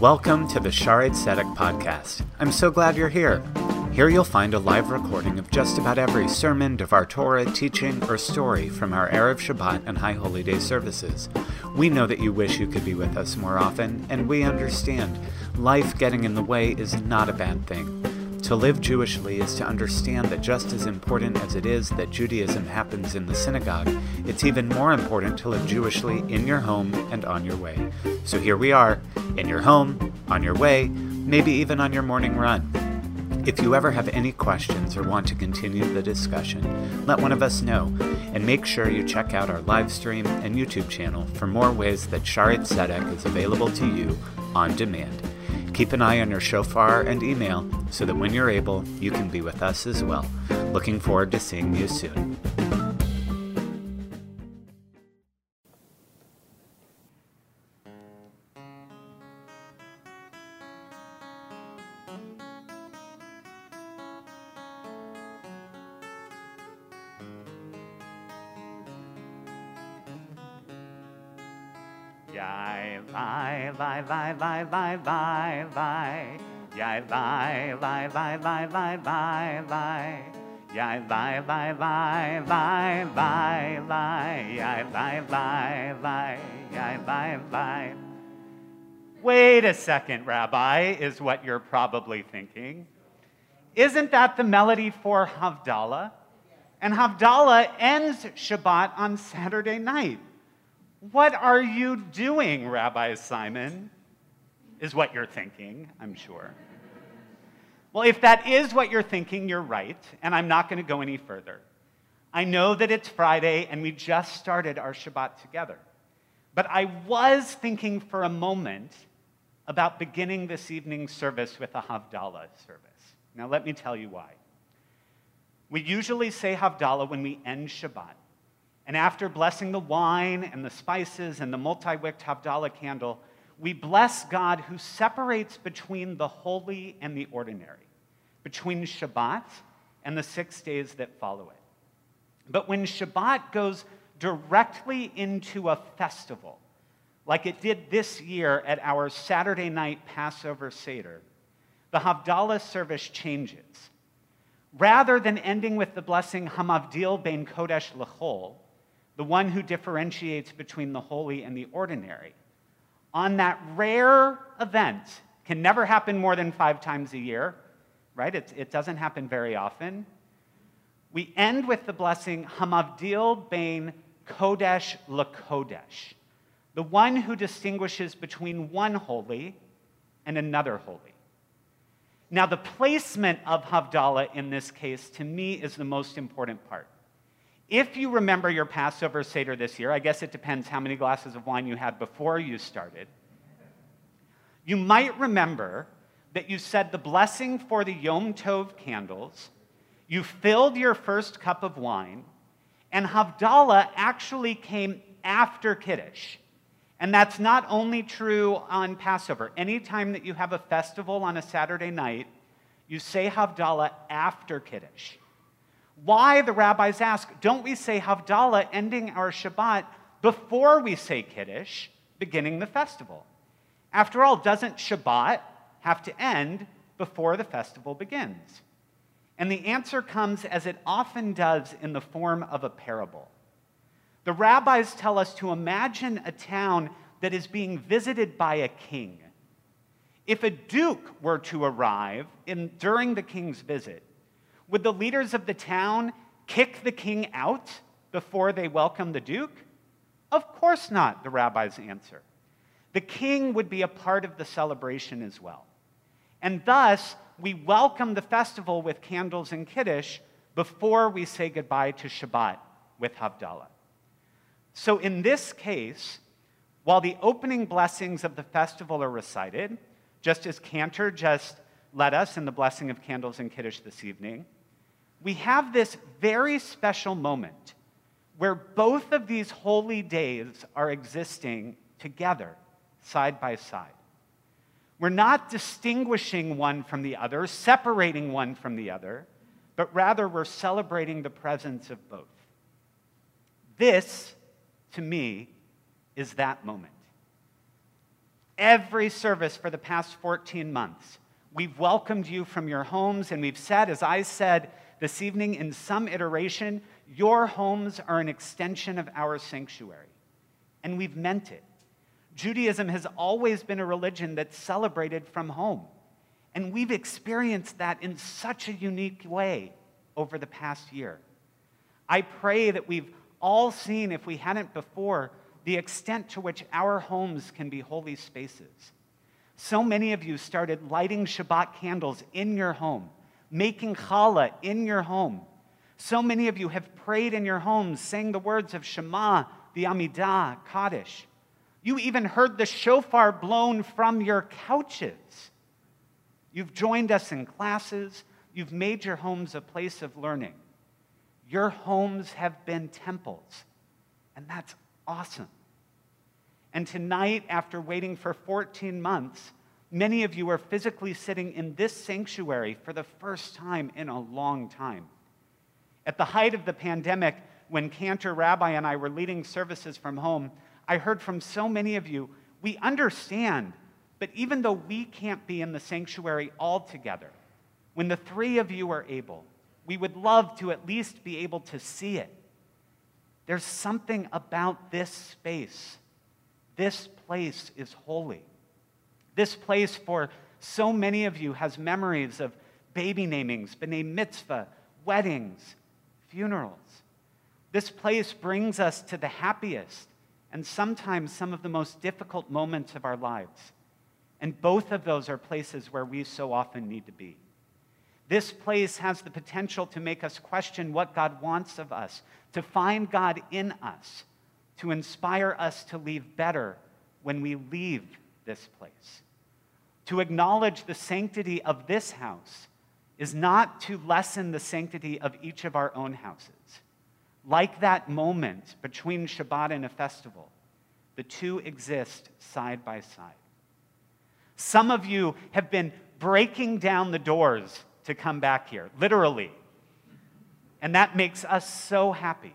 Welcome to the Shaare Tzedek podcast. I'm so glad you're here. Here you'll find a live recording of just about every sermon, Devar Torah, teaching, or story from our Erev Shabbat and High Holy Day services. We know that you wish you could be with us more often, and we understand. Life getting in the way is not a bad thing. To live Jewishly is to understand that just as important as it is that Judaism happens in the synagogue, it's even more important to live Jewishly in your home and on your way. So here we are, in your home, on your way, maybe even on your morning run. If you ever have any questions or want to continue the discussion, let one of us know, and make sure you check out our live stream and YouTube channel for more ways that Shaare Tzedek is available to you on demand. Keep an eye on your shofar and email so that when you're able, you can be with us as well. Looking forward to seeing you soon. Vai vai vai vai Yai vai vai vai vai vai vai vai Yai vai vai vai vai vai vai Yai vai vai vai Yai vai vai Wait a second, Rabbi, is what you're probably thinking. Isn't that the melody for Havdalah? And Havdalah ends Shabbat on Saturday night. What are you doing, Rabbi Simon? Is what you're thinking, I'm sure. Well, if that is what you're thinking, you're right, and I'm not going to go any further. I know that it's Friday and we just started our Shabbat together. But I was thinking for a moment about beginning this evening's service with a Havdalah service. Now, let me tell you why. We usually say Havdalah when we end Shabbat. And after blessing the wine and the spices and the multi wicked Havdalah candle, we bless God who separates between the holy and the ordinary, between Shabbat and the six days that follow it. But when Shabbat goes directly into a festival, like it did this year at our Saturday night Passover Seder, the Havdalah service changes. Rather than ending with the blessing Hamavdil ben Kodesh Lechol, the one who differentiates between the holy and the ordinary. On that rare event, can never happen more than five times a year, right? It, it doesn't happen very often. We end with the blessing Hamavdil Bain Kodesh Lakodesh, the one who distinguishes between one holy and another holy. Now, the placement of Havdalah in this case, to me, is the most important part. If you remember your Passover Seder this year, I guess it depends how many glasses of wine you had before you started, you might remember that you said the blessing for the Yom Tov candles, you filled your first cup of wine, and Havdalah actually came after Kiddush. And that's not only true on Passover. Anytime that you have a festival on a Saturday night, you say Havdalah after Kiddush. Why, the rabbis ask, don't we say Havdalah ending our Shabbat before we say Kiddush, beginning the festival? After all, doesn't Shabbat have to end before the festival begins? And the answer comes as it often does in the form of a parable. The rabbis tell us to imagine a town that is being visited by a king. If a duke were to arrive in, during the king's visit, would the leaders of the town kick the king out before they welcome the duke? Of course not, the rabbis answer. The king would be a part of the celebration as well. And thus, we welcome the festival with candles and kiddush before we say goodbye to Shabbat with Havdalah. So, in this case, while the opening blessings of the festival are recited, just as Cantor just led us in the blessing of candles and kiddush this evening, we have this very special moment where both of these holy days are existing together, side by side. We're not distinguishing one from the other, separating one from the other, but rather we're celebrating the presence of both. This, to me, is that moment. every service for the past 14 months, we've welcomed you from your homes, and we've said, as I said this evening in some iteration, your homes are an extension of our sanctuary. And we've meant it. Judaism has always been a religion that's celebrated from home. And we've experienced that in such a unique way over the past year. I pray that we've all seen, if we hadn't before, the extent to which our homes can be holy spaces. So many of you started lighting Shabbat candles in your home, making challah in your home. So many of you have prayed in your homes, saying the words of Shema, the Amidah, Kaddish. You even heard the shofar blown from your couches. You've joined us in classes. You've made your homes a place of learning. Your homes have been temples, and that's awesome. And tonight, after waiting for 14 months, many of you are physically sitting in this sanctuary for the first time in a long time. At the height of the pandemic, when Cantor Rabbi and I were leading services from home, I heard from so many of you, we understand, but even though we can't be in the sanctuary all together, when the three of you are able, we would love to at least be able to see it. There's something about this space. This place is holy. This place, for so many of you, has memories of baby namings, b'nai mitzvah, weddings, funerals. This place brings us to the happiest and sometimes some of the most difficult moments of our lives. And both of those are places where we so often need to be. This place has the potential to make us question what God wants of us, to find God in us, to inspire us to leave better when we leave this place. To acknowledge the sanctity of this house is not to lessen the sanctity of each of our own houses like that moment between Shabbat and a festival, the two exist side by side. Some of you have been breaking down the doors to come back here, literally. And that makes us so happy.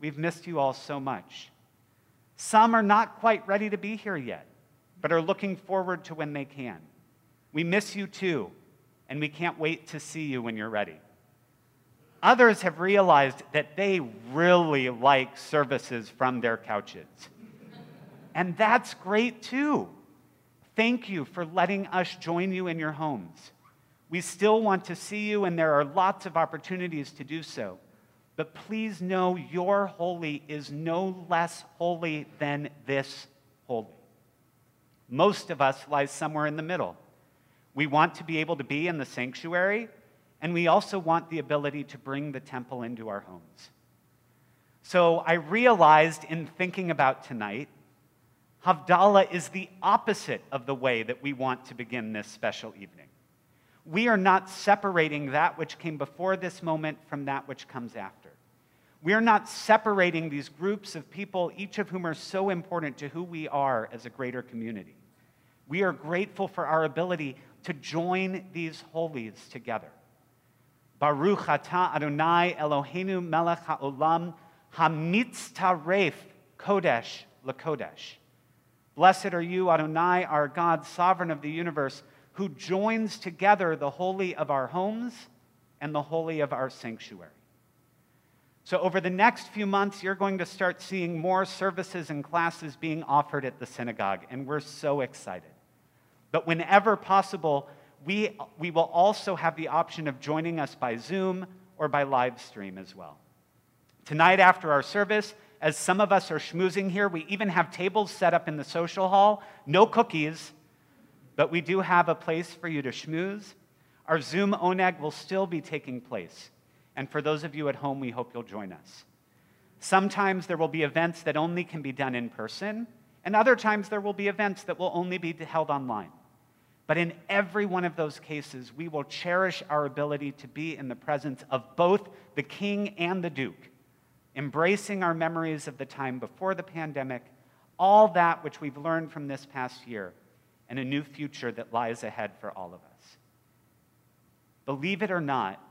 We've missed you all so much. Some are not quite ready to be here yet, but are looking forward to when they can. We miss you too, and we can't wait to see you when you're ready. Others have realized that they really like services from their couches. And that's great too. Thank you for letting us join you in your homes. We still want to see you, and there are lots of opportunities to do so. But please know your holy is no less holy than this holy. Most of us lies somewhere in the middle. We want to be able to be in the sanctuary and we also want the ability to bring the temple into our homes. So I realized in thinking about tonight, Havdalah is the opposite of the way that we want to begin this special evening. We are not separating that which came before this moment from that which comes after. We are not separating these groups of people, each of whom are so important to who we are as a greater community. We are grateful for our ability to join these holies together. Baruch ata Adonai Eloheinu melech haolam hamitztaref kodesh lakodesh. Blessed are you, Adonai, our God, sovereign of the universe, who joins together the holy of our homes and the holy of our sanctuary. So, over the next few months, you're going to start seeing more services and classes being offered at the synagogue, and we're so excited. But whenever possible, we, we will also have the option of joining us by Zoom or by live stream as well. Tonight, after our service, as some of us are schmoozing here, we even have tables set up in the social hall. No cookies, but we do have a place for you to schmooze. Our Zoom oneg will still be taking place. And for those of you at home, we hope you'll join us. Sometimes there will be events that only can be done in person, and other times there will be events that will only be held online. But in every one of those cases, we will cherish our ability to be in the presence of both the king and the duke, embracing our memories of the time before the pandemic, all that which we've learned from this past year, and a new future that lies ahead for all of us. Believe it or not,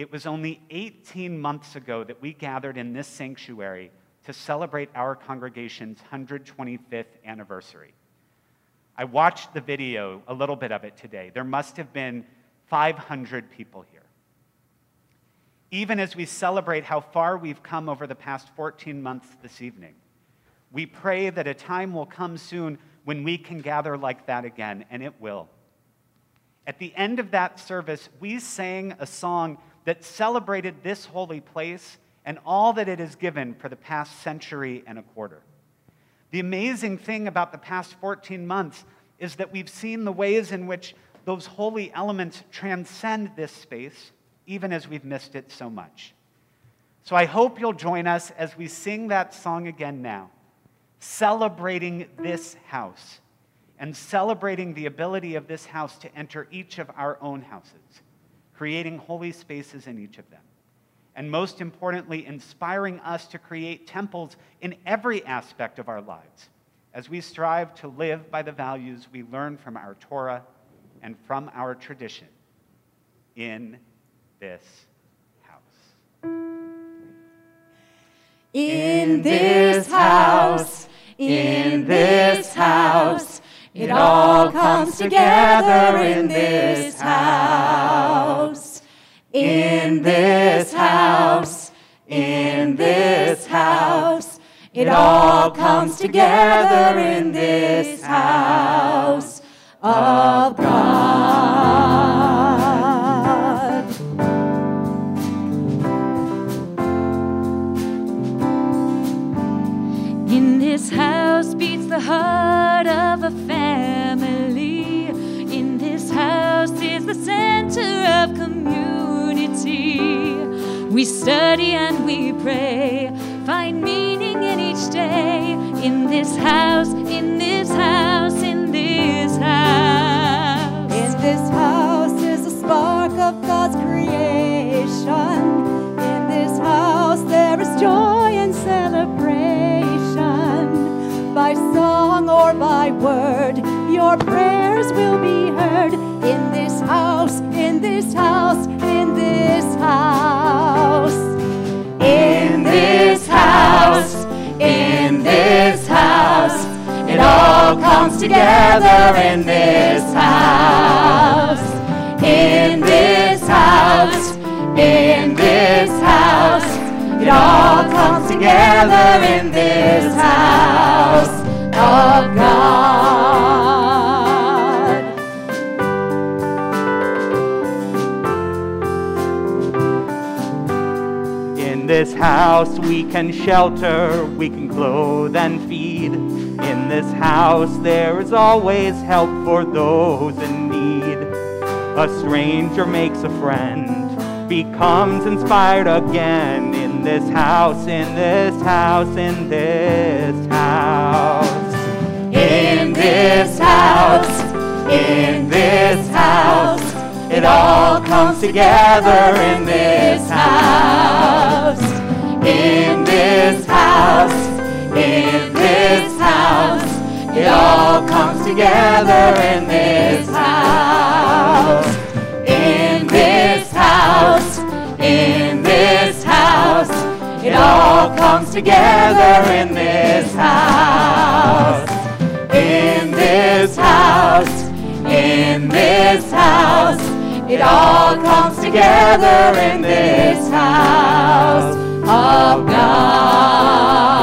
it was only 18 months ago that we gathered in this sanctuary to celebrate our congregation's 125th anniversary. I watched the video, a little bit of it today. There must have been 500 people here. Even as we celebrate how far we've come over the past 14 months this evening, we pray that a time will come soon when we can gather like that again, and it will. At the end of that service, we sang a song that celebrated this holy place and all that it has given for the past century and a quarter. The amazing thing about the past 14 months is that we've seen the ways in which those holy elements transcend this space, even as we've missed it so much. So I hope you'll join us as we sing that song again now, celebrating this house and celebrating the ability of this house to enter each of our own houses, creating holy spaces in each of them. And most importantly, inspiring us to create temples in every aspect of our lives as we strive to live by the values we learn from our Torah and from our tradition in this house. In this house, in this house, it all comes together in this house. In this house, in this house, it all comes together in this house study and we pray, find meaning in each day. In this house, in this house, in this house. In this house is a spark of God's creation. In this house there is joy and celebration. By song or by word, your prayers will be heard. In this house, in this house, in this house. Together in this house. In this house, in this house. It all comes together in this house of God. In this house, we can shelter, we can clothe and feed. This house, there is always help for those in need. A stranger makes a friend, becomes inspired again. In this house, in this house, in this house. In this house, in this house, it all comes together in this house. In this house, in all comes together in this house. In this house, in this house, it all comes together in this house. In this house, in this house, it all comes together in this house of God.